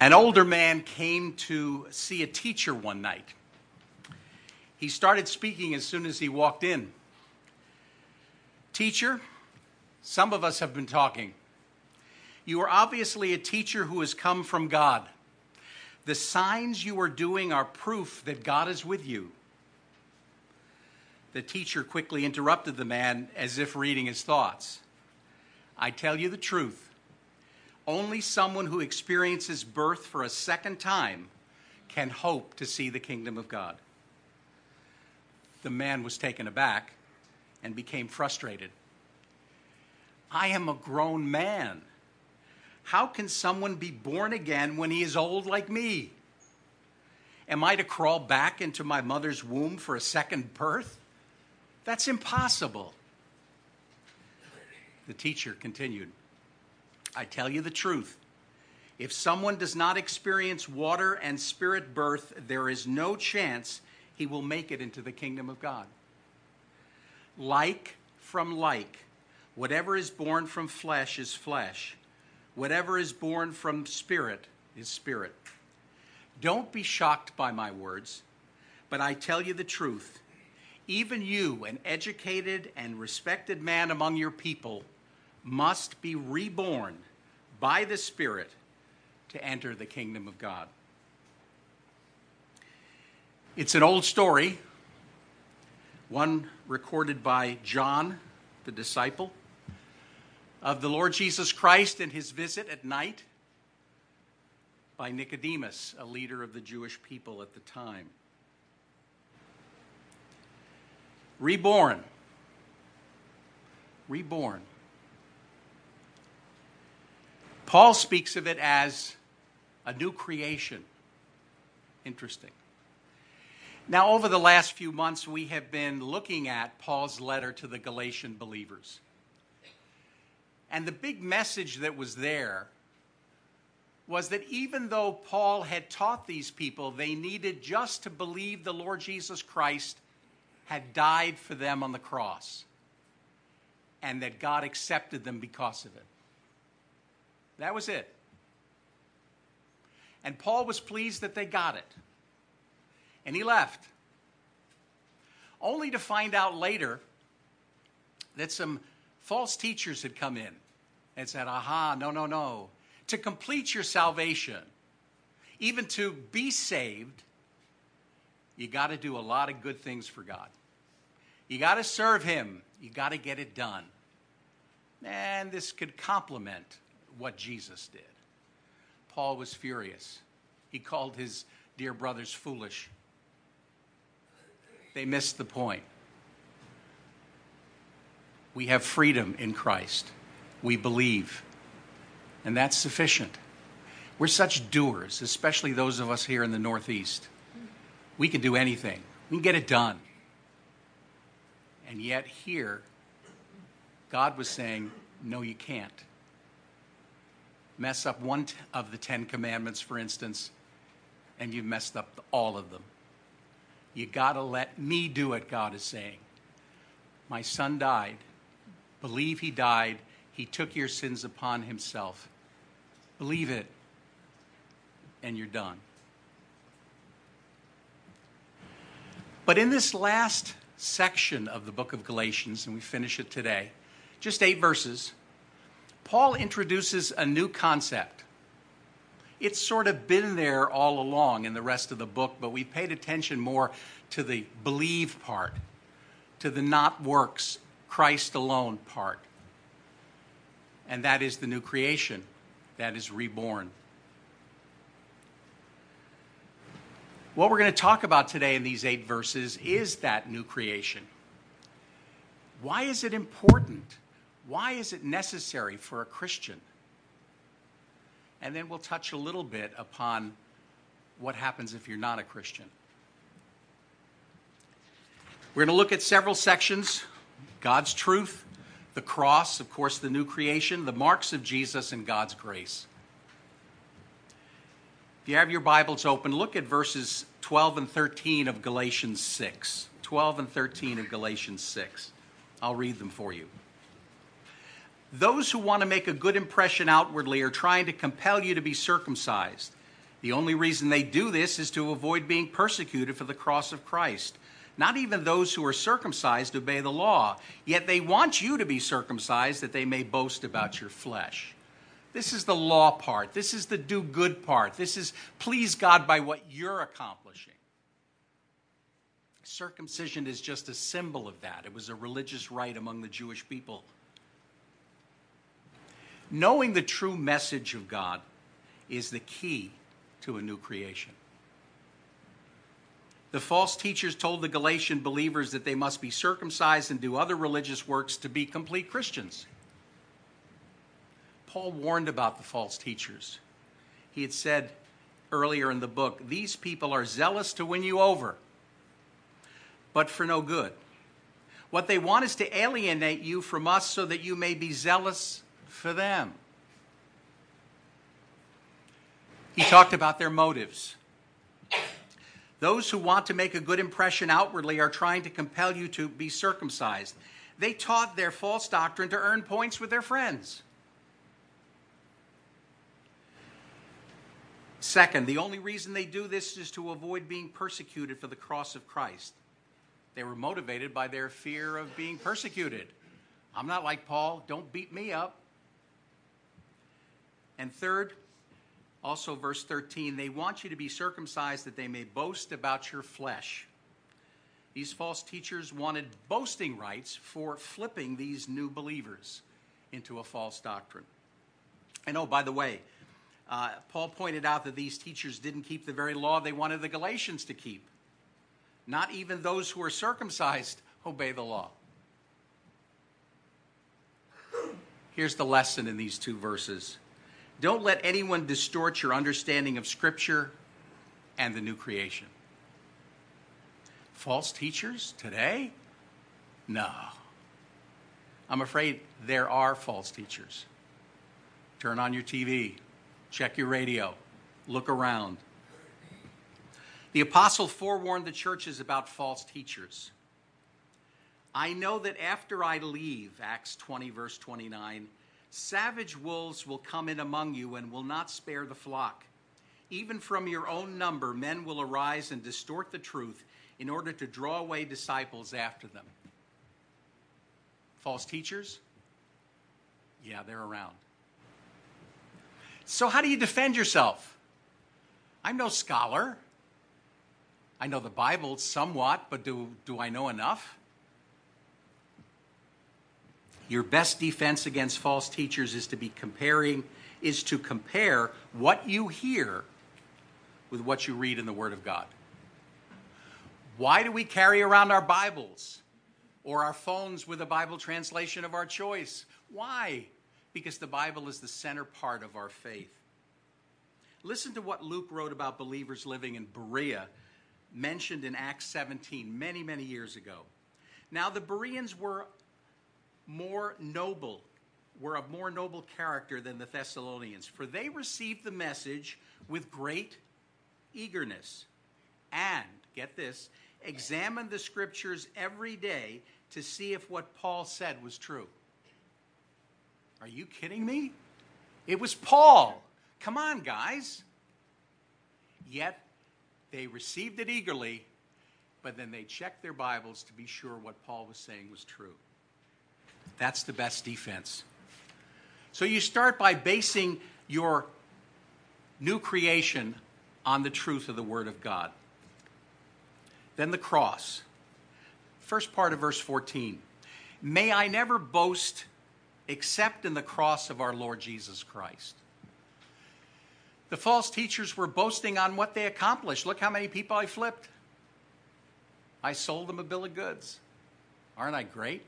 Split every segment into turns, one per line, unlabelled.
An older man came to see a teacher one night. He started speaking as soon as he walked in. Teacher, some of us have been talking. You are obviously a teacher who has come from God. The signs you are doing are proof that God is with you. The teacher quickly interrupted the man as if reading his thoughts. I tell you the truth. Only someone who experiences birth for a second time can hope to see the kingdom of God. The man was taken aback and became frustrated. I am a grown man. How can someone be born again when he is old like me? Am I to crawl back into my mother's womb for a second birth? That's impossible. The teacher continued. I tell you the truth. If someone does not experience water and spirit birth, there is no chance he will make it into the kingdom of God. Like from like, whatever is born from flesh is flesh, whatever is born from spirit is spirit. Don't be shocked by my words, but I tell you the truth. Even you, an educated and respected man among your people, must be reborn by the Spirit to enter the kingdom of God. It's an old story, one recorded by John, the disciple, of the Lord Jesus Christ and his visit at night by Nicodemus, a leader of the Jewish people at the time. Reborn. Reborn. Paul speaks of it as a new creation. Interesting. Now, over the last few months, we have been looking at Paul's letter to the Galatian believers. And the big message that was there was that even though Paul had taught these people they needed just to believe the Lord Jesus Christ had died for them on the cross, and that God accepted them because of it. That was it. And Paul was pleased that they got it. And he left. Only to find out later that some false teachers had come in and said, aha, no, no, no. To complete your salvation, even to be saved, you got to do a lot of good things for God. You got to serve Him. You got to get it done. And this could complement what Jesus did. Paul was furious. He called his dear brothers foolish. They missed the point. We have freedom in Christ. We believe. And that's sufficient. We're such doers, especially those of us here in the Northeast. We can do anything, we can get it done. And yet, here, God was saying, No, you can't mess up one of the Ten Commandments, for instance, and you've messed up all of them. You got to let me do it, God is saying. My son died. Believe he died. He took your sins upon himself. Believe it, and you're done. But in this last section of the book of Galatians, and we finish it today, just eight verses, Paul introduces a new concept. It's sort of been there all along in the rest of the book, but we paid attention more to the believe part, to the not works, Christ alone part. And that is the new creation, that is reborn. What we're going to talk about today in these eight verses is that new creation. Why is it important? Why is it necessary for a Christian? And then we'll touch a little bit upon what happens if you're not a Christian. We're going to look at several sections God's truth, the cross, of course, the new creation, the marks of Jesus, and God's grace. If you have your Bibles open, look at verses 12 and 13 of Galatians 6. 12 and 13 of Galatians 6. I'll read them for you. Those who want to make a good impression outwardly are trying to compel you to be circumcised, The only reason they do this is to avoid being persecuted for the cross of Christ. Not even those who are circumcised obey the law, yet they want you to be circumcised that they may boast about your flesh. This is the law part. This is the do good part. This is please God by what you're accomplishing. Circumcision is just a symbol of that. It was a religious rite among the Jewish people. Knowing the true message of God is the key to a new creation. The false teachers told the Galatian believers that they must be circumcised and do other religious works to be complete Christians. Paul warned about the false teachers. He had said earlier in the book, These people are zealous to win you over but for no good. What they want is to alienate you from us so that you may be zealous for them. He talked about their motives. Those who want to make a good impression outwardly are trying to compel you to be circumcised. They taught their false doctrine to earn points with their friends. Second, the only reason they do this is to avoid being persecuted for the cross of Christ. They were motivated by their fear of being persecuted. I'm not like Paul, don't beat me up. And third, also verse 13, they want you to be circumcised that they may boast about your flesh. These false teachers wanted boasting rights for flipping these new believers into a false doctrine. And oh, by the way, uh, Paul pointed out that these teachers didn't keep the very law they wanted the Galatians to keep. Not even those who are circumcised obey the law. Here's the lesson in these two verses Don't let anyone distort your understanding of Scripture and the new creation. False teachers today? No. I'm afraid there are false teachers. Turn on your TV, check your radio, look around. The apostle forewarned the churches about false teachers. I know that after I leave, Acts 20, verse 29, savage wolves will come in among you and will not spare the flock. Even from your own number, men will arise and distort the truth in order to draw away disciples after them. False teachers? Yeah, they're around. So, how do you defend yourself? I'm no scholar. I know the Bible somewhat, but do, do I know enough? Your best defense against false teachers is to be comparing, is to compare what you hear with what you read in the Word of God. Why do we carry around our Bibles or our phones with a Bible translation of our choice? Why? Because the Bible is the center part of our faith. Listen to what Luke wrote about believers living in Berea mentioned in Acts 17 many, many years ago. Now, the Bereans were more noble, were of more noble character than the Thessalonians, for they received the message with great eagerness and, get this, examined the scriptures every day to see if what Paul said was true. Are you kidding me? It was Paul. Come on, guys. Yet they received it eagerly, but then they checked their Bibles to be sure what Paul was saying was true. That's the best defense. So you start by basing your new creation on the truth of the Word of God. Then the cross. First part of verse 14. May I never boast except in the cross of our Lord Jesus Christ. The false teachers were boasting on what they accomplished. Look how many people I flipped. I sold them a bill of goods. Aren't I great?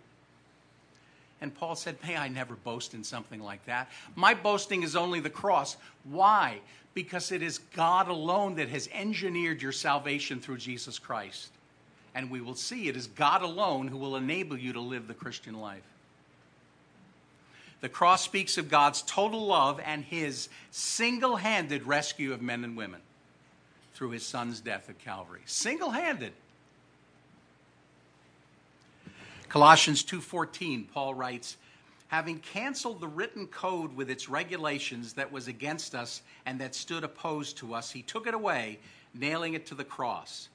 And Paul said, May I never boast in something like that. My boasting is only the cross. Why? Because it is God alone that has engineered your salvation through Jesus Christ. And we will see it is God alone who will enable you to live the Christian life. The cross speaks of God's total love and his single handed rescue of men and women through his son's death at Calvary. Single handed. Colossians 2:14 Paul writes, having canceled the written code with its regulations that was against us and that stood opposed to us, he took it away, nailing it to the cross.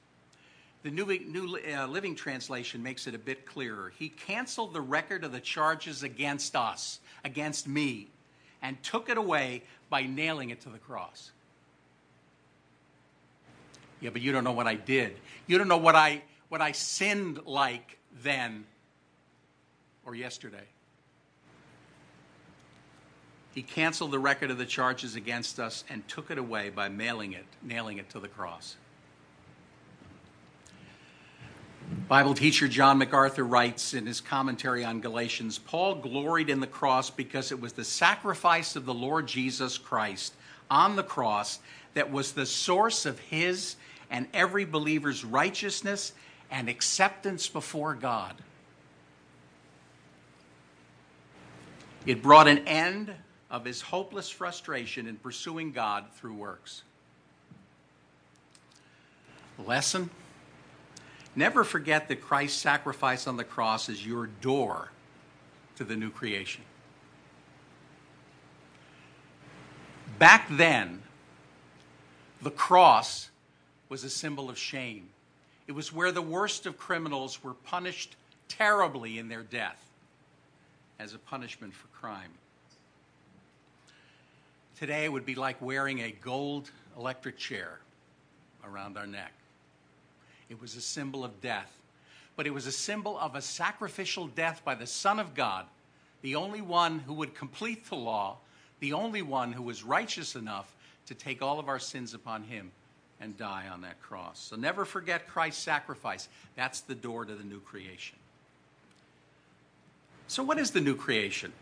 The New, New uh, Living Translation makes it a bit clearer. He canceled the record of the charges against us, against me, and took it away by nailing it to the cross. Yeah, but you don't know what I did. You don't know what I, what I sinned like then or yesterday. He canceled the record of the charges against us and took it away by mailing it, nailing it to the cross. Bible teacher John MacArthur writes in his commentary on Galatians Paul gloried in the cross because it was the sacrifice of the Lord Jesus Christ on the cross that was the source of his and every believer's righteousness and acceptance before God. It brought an end of his hopeless frustration in pursuing God through works. Lesson Never forget that Christ's sacrifice on the cross is your door to the new creation. Back then, the cross was a symbol of shame. It was where the worst of criminals were punished terribly in their death as a punishment for crime. Today it would be like wearing a gold electric chair around our neck. It was a symbol of death, but it was a symbol of a sacrificial death by the Son of God, the only one who would complete the law, the only one who was righteous enough to take all of our sins upon him and die on that cross. So never forget Christ's sacrifice. That's the door to the new creation. So, what is the new creation?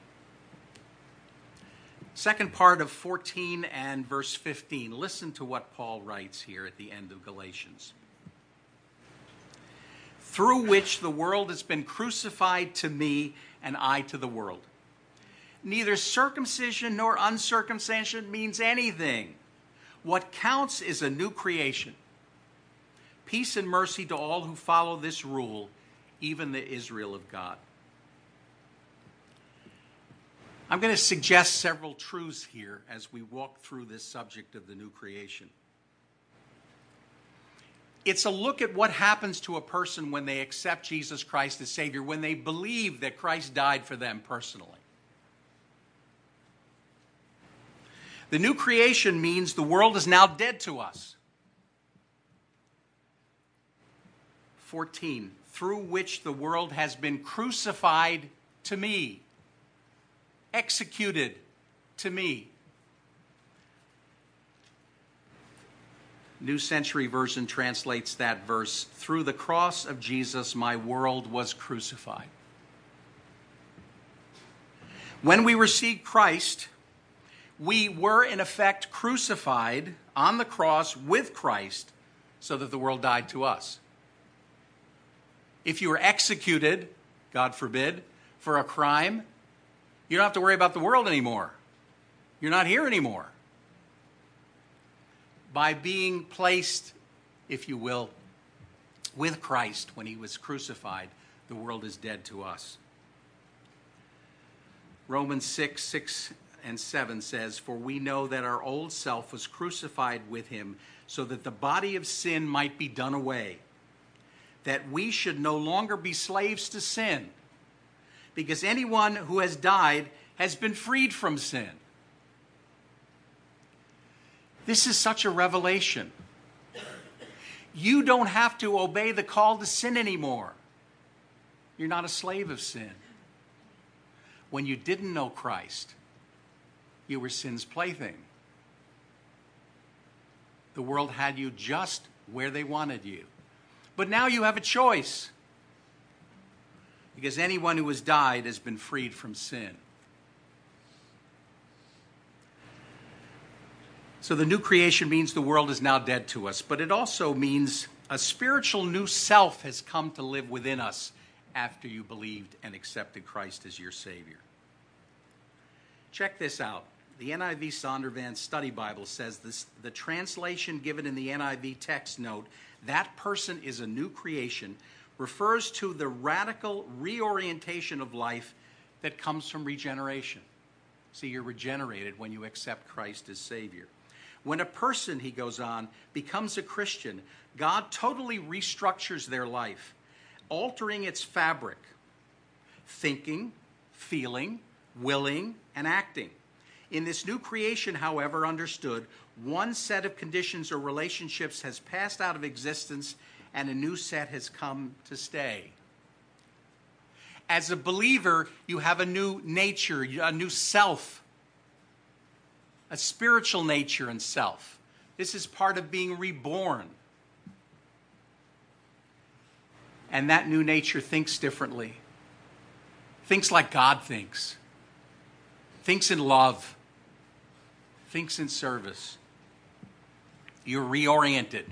Second part of 14 and verse 15. Listen to what Paul writes here at the end of Galatians. Through which the world has been crucified to me and I to the world. Neither circumcision nor uncircumcision means anything. What counts is a new creation. Peace and mercy to all who follow this rule, even the Israel of God. I'm going to suggest several truths here as we walk through this subject of the new creation. It's a look at what happens to a person when they accept Jesus Christ as Savior, when they believe that Christ died for them personally. The new creation means the world is now dead to us. 14, through which the world has been crucified to me executed to me. New Century Version translates that verse Through the cross of Jesus, my world was crucified. When we received Christ, we were in effect crucified on the cross with Christ so that the world died to us. If you were executed, God forbid, for a crime, you don't have to worry about the world anymore. You're not here anymore. By being placed, if you will, with Christ when he was crucified, the world is dead to us. Romans 6, 6 and 7 says, For we know that our old self was crucified with him so that the body of sin might be done away, that we should no longer be slaves to sin because anyone who has died has been freed from sin. This is such a revelation. You don't have to obey the call to sin anymore. You're not a slave of sin. When you didn't know Christ, you were sin's plaything. The world had you just where they wanted you. But now you have a choice because anyone who has died has been freed from sin. So the new creation means the world is now dead to us, but it also means a spiritual new self has come to live within us after you believed and accepted Christ as your Savior. Check this out. The NIV Zondervan Study Bible says this, the translation given in the NIV text note, that person is a new creation, refers to the radical reorientation of life that comes from regeneration. See, you're regenerated when you accept Christ as Savior. When a person, he goes on, becomes a Christian, God totally restructures their life, altering its fabric, thinking, feeling, willing, and acting. In this new creation, however, understood, one set of conditions or relationships has passed out of existence and a new set has come to stay. As a believer, you have a new nature, a new self, a spiritual nature and self. This is part of being reborn. And that new nature thinks differently, thinks like God thinks, thinks in love, thinks in service. You're reoriented.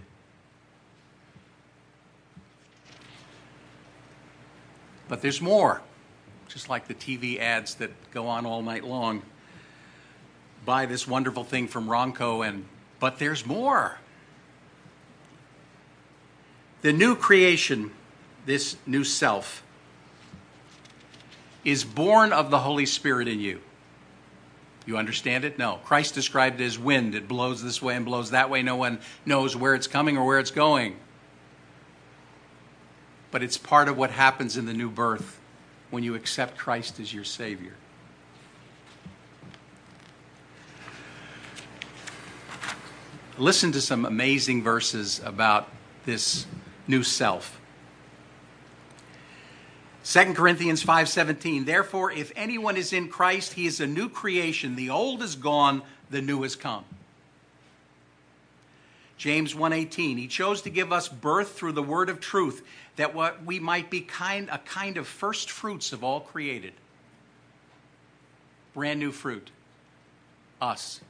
But there's more, just like the TV ads that go on all night long. Buy this wonderful thing from Ronco, and but there's more. The new creation, this new self, is born of the Holy Spirit in you. You understand it? No. Christ described it as wind. It blows this way and blows that way. No one knows where it's coming or where it's going. But it's part of what happens in the new birth when you accept Christ as your Savior. Listen to some amazing verses about this new self. 2 Corinthians 5:17 Therefore if anyone is in Christ he is a new creation the old is gone the new has come. James 1:18 He chose to give us birth through the word of truth that what we might be kind a kind of first fruits of all created. Brand new fruit. Us.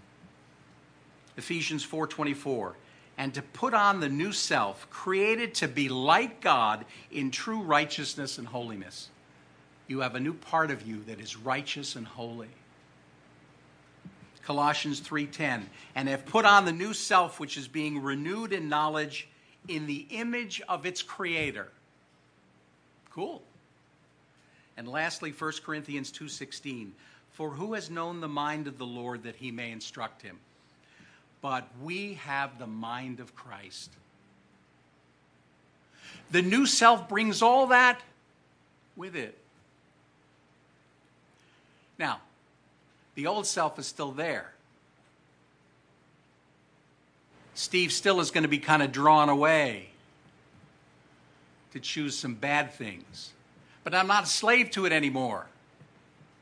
Ephesians 4:24 and to put on the new self, created to be like God in true righteousness and holiness. You have a new part of you that is righteous and holy. Colossians 3:10 and have put on the new self which is being renewed in knowledge in the image of its creator. Cool. And lastly 1 Corinthians 2:16 For who has known the mind of the Lord that he may instruct him? but we have the mind of Christ. The new self brings all that with it. Now, the old self is still there. Steve still is going to be kind of drawn away to choose some bad things. But I'm not a slave to it anymore.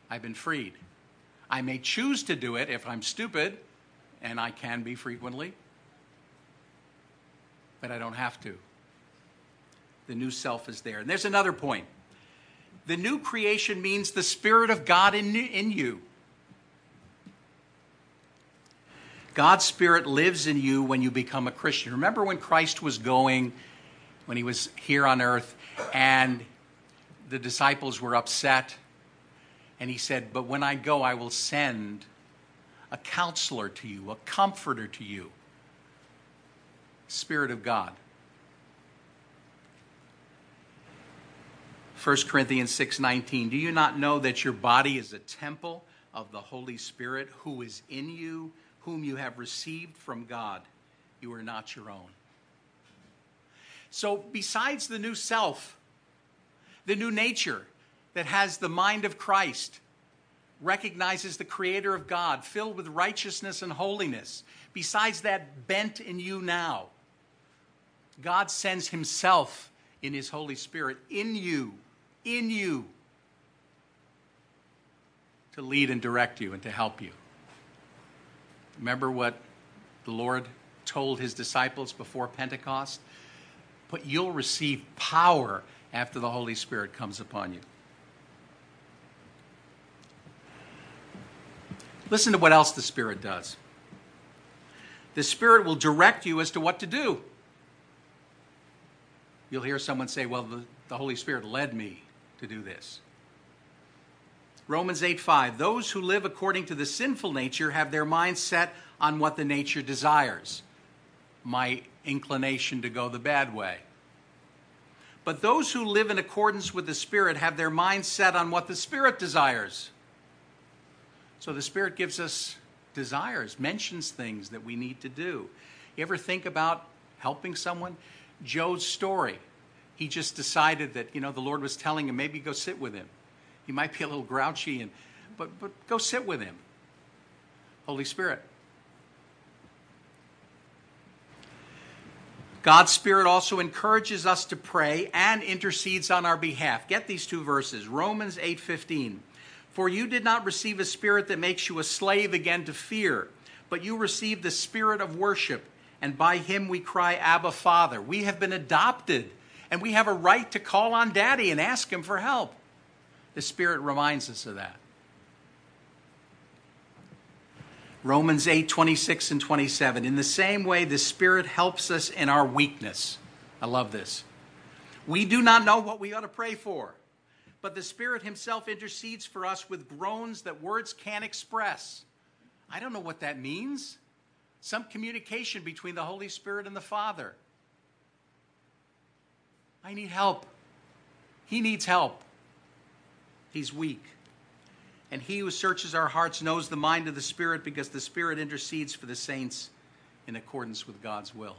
I've been freed. I may choose to do it if I'm stupid and I can be frequently, but I don't have to. The new self is there. And there's another point the new creation means the Spirit of God in, in you. God's Spirit lives in you when you become a Christian. Remember when Christ was going, when he was here on earth, and the disciples were upset, and he said, But when I go, I will send a counselor to you, a comforter to you. Spirit of God. 1 Corinthians 6:19 Do you not know that your body is a temple of the Holy Spirit who is in you whom you have received from God you are not your own So besides the new self the new nature that has the mind of Christ recognizes the creator of God, filled with righteousness and holiness. Besides that bent in you now, God sends himself in his Holy Spirit in you, in you, to lead and direct you and to help you. Remember what the Lord told his disciples before Pentecost? But you'll receive power after the Holy Spirit comes upon you. Listen to what else the Spirit does. The Spirit will direct you as to what to do. You'll hear someone say, Well, the, the Holy Spirit led me to do this. Romans 8 5. Those who live according to the sinful nature have their minds set on what the nature desires. My inclination to go the bad way. But those who live in accordance with the Spirit have their minds set on what the Spirit desires. So the Spirit gives us desires, mentions things that we need to do. You ever think about helping someone? Joe's story. He just decided that, you know, the Lord was telling him maybe go sit with him. He might be a little grouchy and but but go sit with him. Holy Spirit. God's Spirit also encourages us to pray and intercedes on our behalf. Get these two verses. Romans 8:15. For you did not receive a spirit that makes you a slave again to fear, but you received the spirit of worship, and by him we cry Abba Father. We have been adopted, and we have a right to call on Daddy and ask him for help. The Spirit reminds us of that. Romans 8, 26 and 27. In the same way, the Spirit helps us in our weakness. I love this. We do not know what we ought to pray for, but the Spirit Himself intercedes for us with groans that words can't express. I don't know what that means. Some communication between the Holy Spirit and the Father. I need help. He needs help. He's weak. And he who searches our hearts knows the mind of the Spirit because the Spirit intercedes for the saints in accordance with God's will.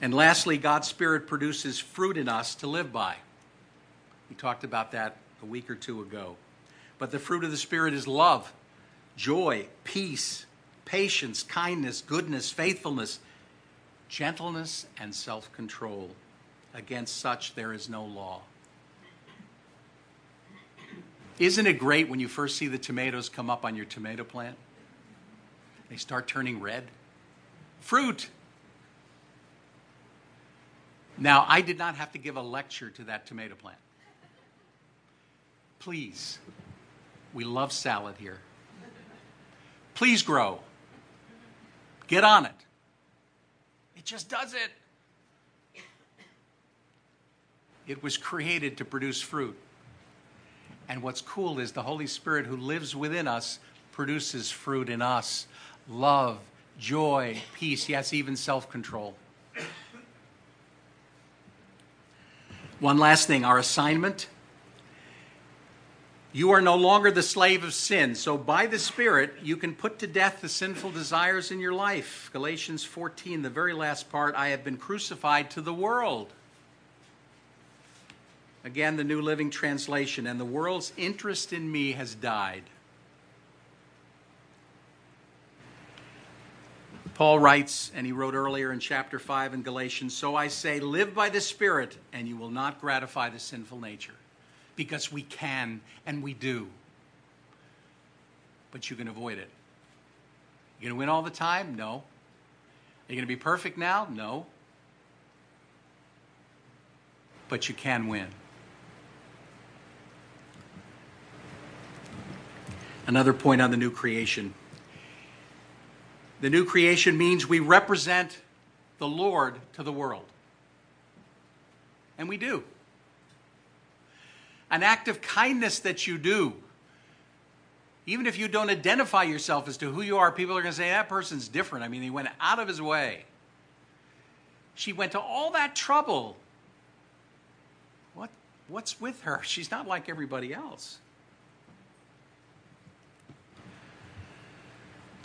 And lastly, God's Spirit produces fruit in us to live by. We talked about that a week or two ago. But the fruit of the Spirit is love, joy, peace, patience, kindness, goodness, faithfulness, gentleness, and self control. Against such there is no law. Isn't it great when you first see the tomatoes come up on your tomato plant? They start turning red. Fruit. Now, I did not have to give a lecture to that tomato plant. Please, we love salad here. Please grow. Get on it. It just does it. It was created to produce fruit. And what's cool is the Holy Spirit who lives within us produces fruit in us love, joy, peace, yes, even self control. One last thing our assignment. You are no longer the slave of sin, so by the Spirit you can put to death the sinful desires in your life. Galatians 14, the very last part I have been crucified to the world Again, the New Living Translation, and the world's interest in me has died. Paul writes, and he wrote earlier in chapter 5 in Galatians So I say, live by the Spirit, and you will not gratify the sinful nature. Because we can and we do. But you can avoid it. You're going to win all the time? No. Are you going to be perfect now? No. But you can win. Another point on the new creation. The new creation means we represent the Lord to the world. And we do. An act of kindness that you do, even if you don't identify yourself as to who you are, people are going to say, that person's different. I mean, he went out of his way. She went to all that trouble. What, what's with her? She's not like everybody else.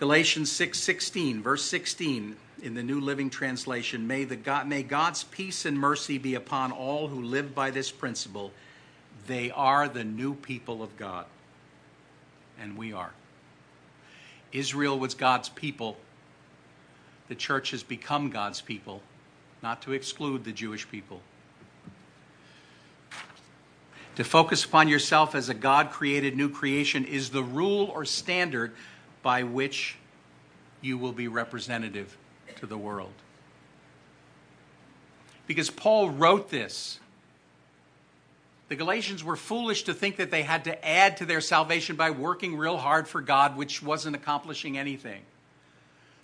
Galatians 6:16, 6, verse 16 in the New Living Translation, may, the God, may God's peace and mercy be upon all who live by this principle. They are the new people of God. And we are. Israel was God's people. The church has become God's people, not to exclude the Jewish people. To focus upon yourself as a God created new creation is the rule or standard by which you will be representative to the world. Because Paul wrote this. The Galatians were foolish to think that they had to add to their salvation by working real hard for God, which wasn't accomplishing anything.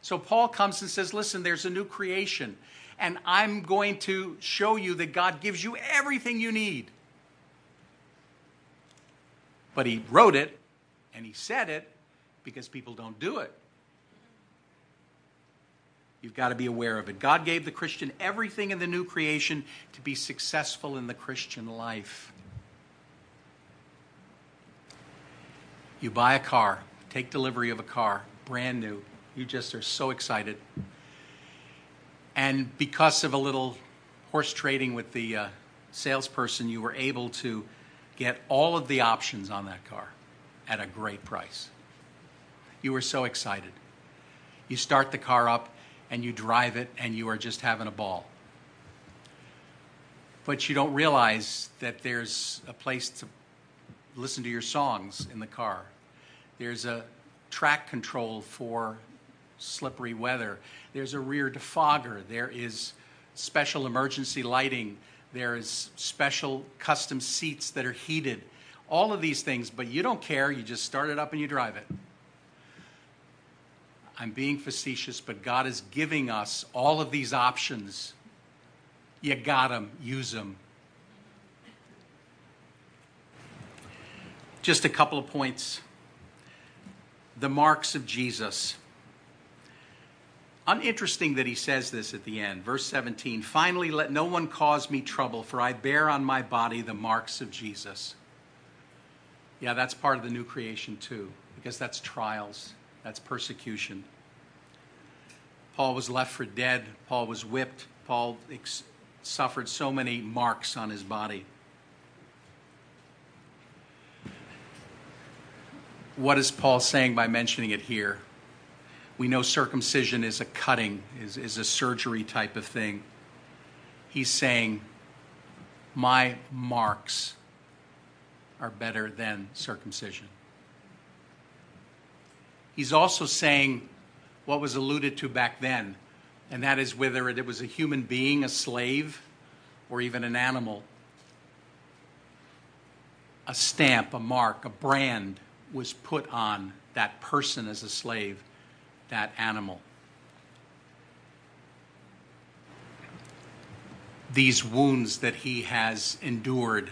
So Paul comes and says, Listen, there's a new creation, and I'm going to show you that God gives you everything you need. But he wrote it and he said it because people don't do it. You've got to be aware of it. God gave the Christian everything in the new creation to be successful in the Christian life. You buy a car, take delivery of a car, brand new. You just are so excited. And because of a little horse trading with the uh, salesperson, you were able to get all of the options on that car at a great price. You were so excited. You start the car up and you drive it and you are just having a ball. But you don't realize that there's a place to listen to your songs in the car. There's a track control for slippery weather. There's a rear defogger. There is special emergency lighting. There is special custom seats that are heated. All of these things, but you don't care. You just start it up and you drive it. I'm being facetious, but God is giving us all of these options. You got them, use them. Just a couple of points. The marks of Jesus. Uninteresting that he says this at the end. Verse 17 Finally, let no one cause me trouble, for I bear on my body the marks of Jesus. Yeah, that's part of the new creation too, because that's trials. That's persecution. Paul was left for dead. Paul was whipped. Paul ex- suffered so many marks on his body. What is Paul saying by mentioning it here? We know circumcision is a cutting, is, is a surgery type of thing. He's saying, My marks are better than circumcision. He's also saying what was alluded to back then, and that is whether it was a human being, a slave, or even an animal. A stamp, a mark, a brand was put on that person as a slave, that animal. These wounds that he has endured,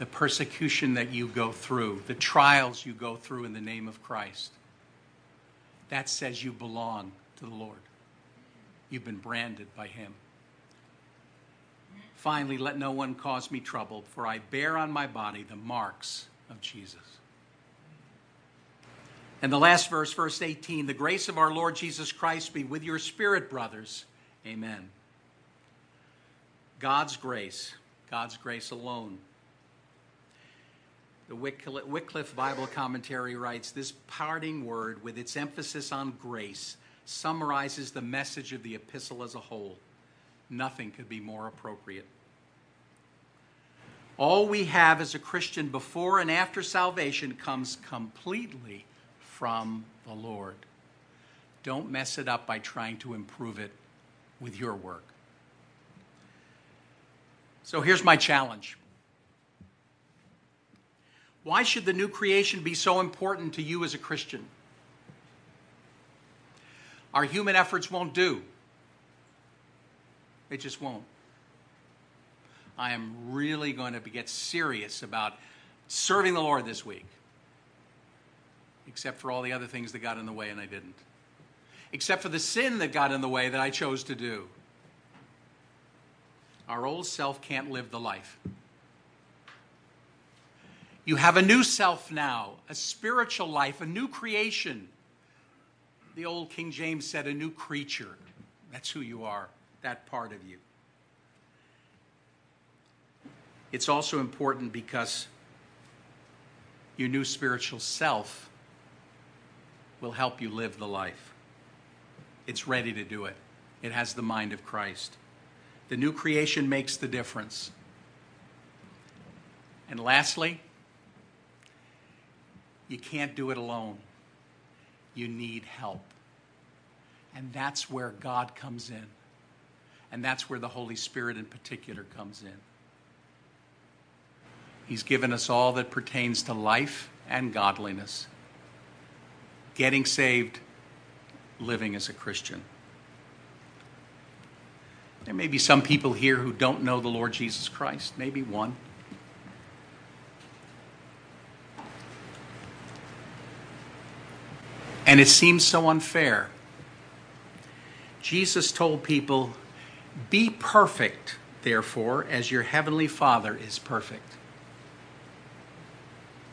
the persecution that you go through, the trials you go through in the name of Christ that says you belong to the Lord. You've been branded by Him. Finally, let no one cause me trouble, for I bear on my body the marks of Jesus. And the last verse, verse 18 the grace of our Lord Jesus Christ be with your spirit, brothers. Amen. God's grace, God's grace alone the Wycliffe Bible Commentary writes This parting word, with its emphasis on grace, summarizes the message of the epistle as a whole. Nothing could be more appropriate. All we have as a Christian before and after salvation comes completely from the Lord. Don't mess it up by trying to improve it with your work. So here's my challenge why should the new creation be so important to you as a Christian? Our human efforts won't do. They just won't. I am really going to get serious about serving the Lord this week, except for all the other things that got in the way and I didn't, except for the sin that got in the way that I chose to do. Our old self can't live the life. You have a new self now, a spiritual life, a new creation. The old King James said, a new creature. That's who you are, that part of you. It's also important because your new spiritual self will help you live the life. It's ready to do it, it has the mind of Christ. The new creation makes the difference. And lastly, you can't do it alone. You need help. And that's where God comes in. And that's where the Holy Spirit in particular comes in. He's given us all that pertains to life and godliness. Getting saved, living as a Christian. There may be some people here who don't know the Lord Jesus Christ, maybe one. And it seems so unfair Jesus told people, Be perfect, therefore, as your heavenly Father is perfect.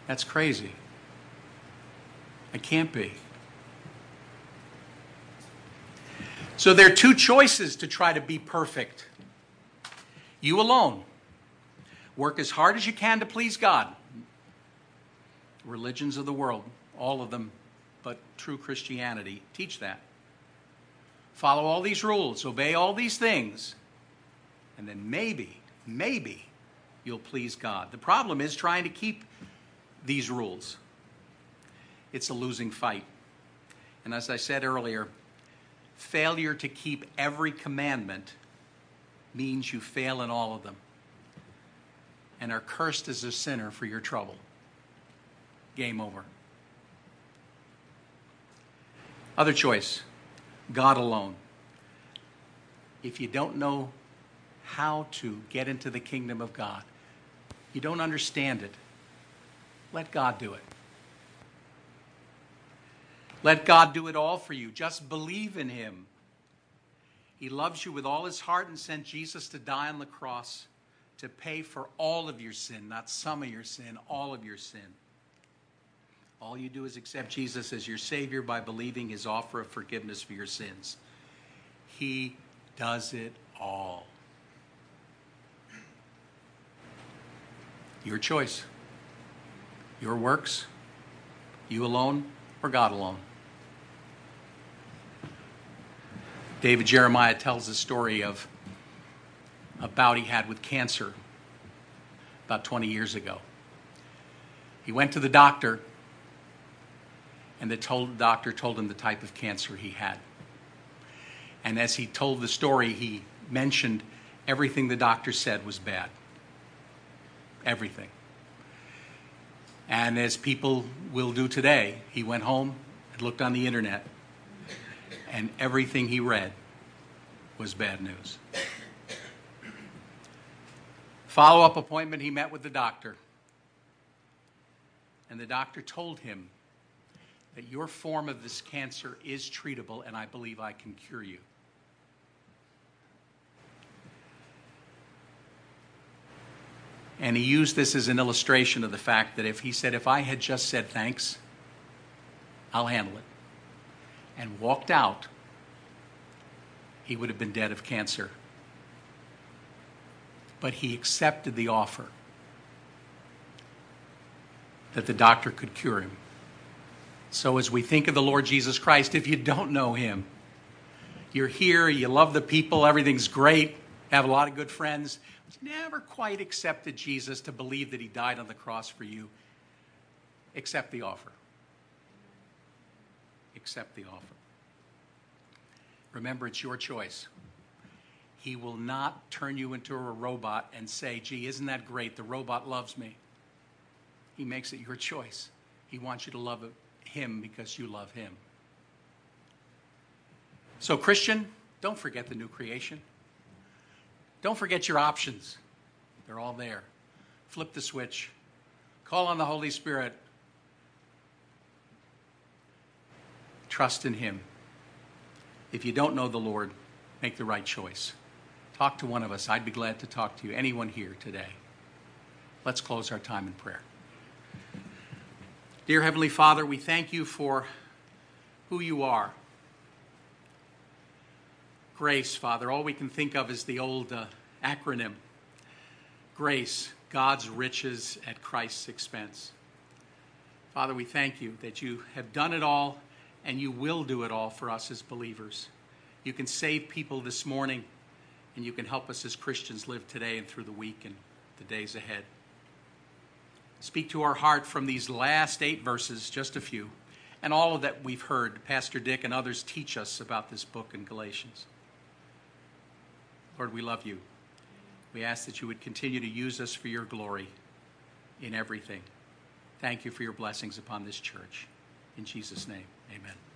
That's crazy. I can't be. So there are two choices to try to be perfect. You alone. Work as hard as you can to please God. Religions of the world, all of them, but true Christianity, teach that. Follow all these rules, obey all these things, and then maybe, maybe you'll please God. The problem is trying to keep these rules. It's a losing fight. And as I said earlier, failure to keep every commandment means you fail in all of them and are cursed as a sinner for your trouble. Game over. Other choice God alone. If you don't know how to get into the kingdom of God, you don't understand it, let God do it. Let God do it all for you. Just believe in Him. He loves you with all His heart and sent Jesus to die on the cross to pay for all of your sin, not some of your sin, all of your sin. All you do is accept Jesus as your Savior by believing His offer of forgiveness for your sins. He does it all. Your choice. Your works, you alone, or God alone. David Jeremiah tells the story of a bout he had with cancer about 20 years ago. He went to the doctor, and the told, doctor told him the type of cancer he had. And as he told the story, he mentioned everything the doctor said was bad. Everything. And as people will do today, he went home and looked on the internet and everything he read was bad news. Follow up appointment, he met with the doctor. And the doctor told him that your form of this cancer is treatable, and I believe I can cure you. And he used this as an illustration of the fact that if he said, if I had just said thanks, I'll handle it and walked out, he would have been dead of cancer. But he accepted the offer that the doctor could cure him. So, as we think of the Lord Jesus Christ, if you don't know him, you're here, you love the people, everything's great, have a lot of good friends, but never quite accepted Jesus to believe that he died on the cross for you, accept the offer accept the offer. Remember, it's your choice. He will not turn you into a robot and say, gee, isn't that great? The robot loves me. He makes it your choice. He wants you to love him because you love him. So, Christian, don't forget the new creation. Don't forget your options, they're all there. Flip the switch, call on the Holy Spirit, Trust in Him. If you don't know the Lord, make the right choice. Talk to one of us. I'd be glad to talk to you. Anyone here today. Let's close our time in prayer. Dear Heavenly Father, we thank you for who you are. Grace, Father, all we can think of is the old uh, acronym Grace, God's riches at Christ's expense. Father, we thank you that you have done it all and you will do it all for us as believers. You can save people this morning, and you can help us as Christians live today and through the week and the days ahead. Speak to our heart from these last eight verses, just a few, and all of that we've heard Pastor Dick and others teach us about this book in Galatians. Lord, we love you. We ask that you would continue to use us for your glory in everything. Thank you for your blessings upon this church. In Jesus' name. Amen.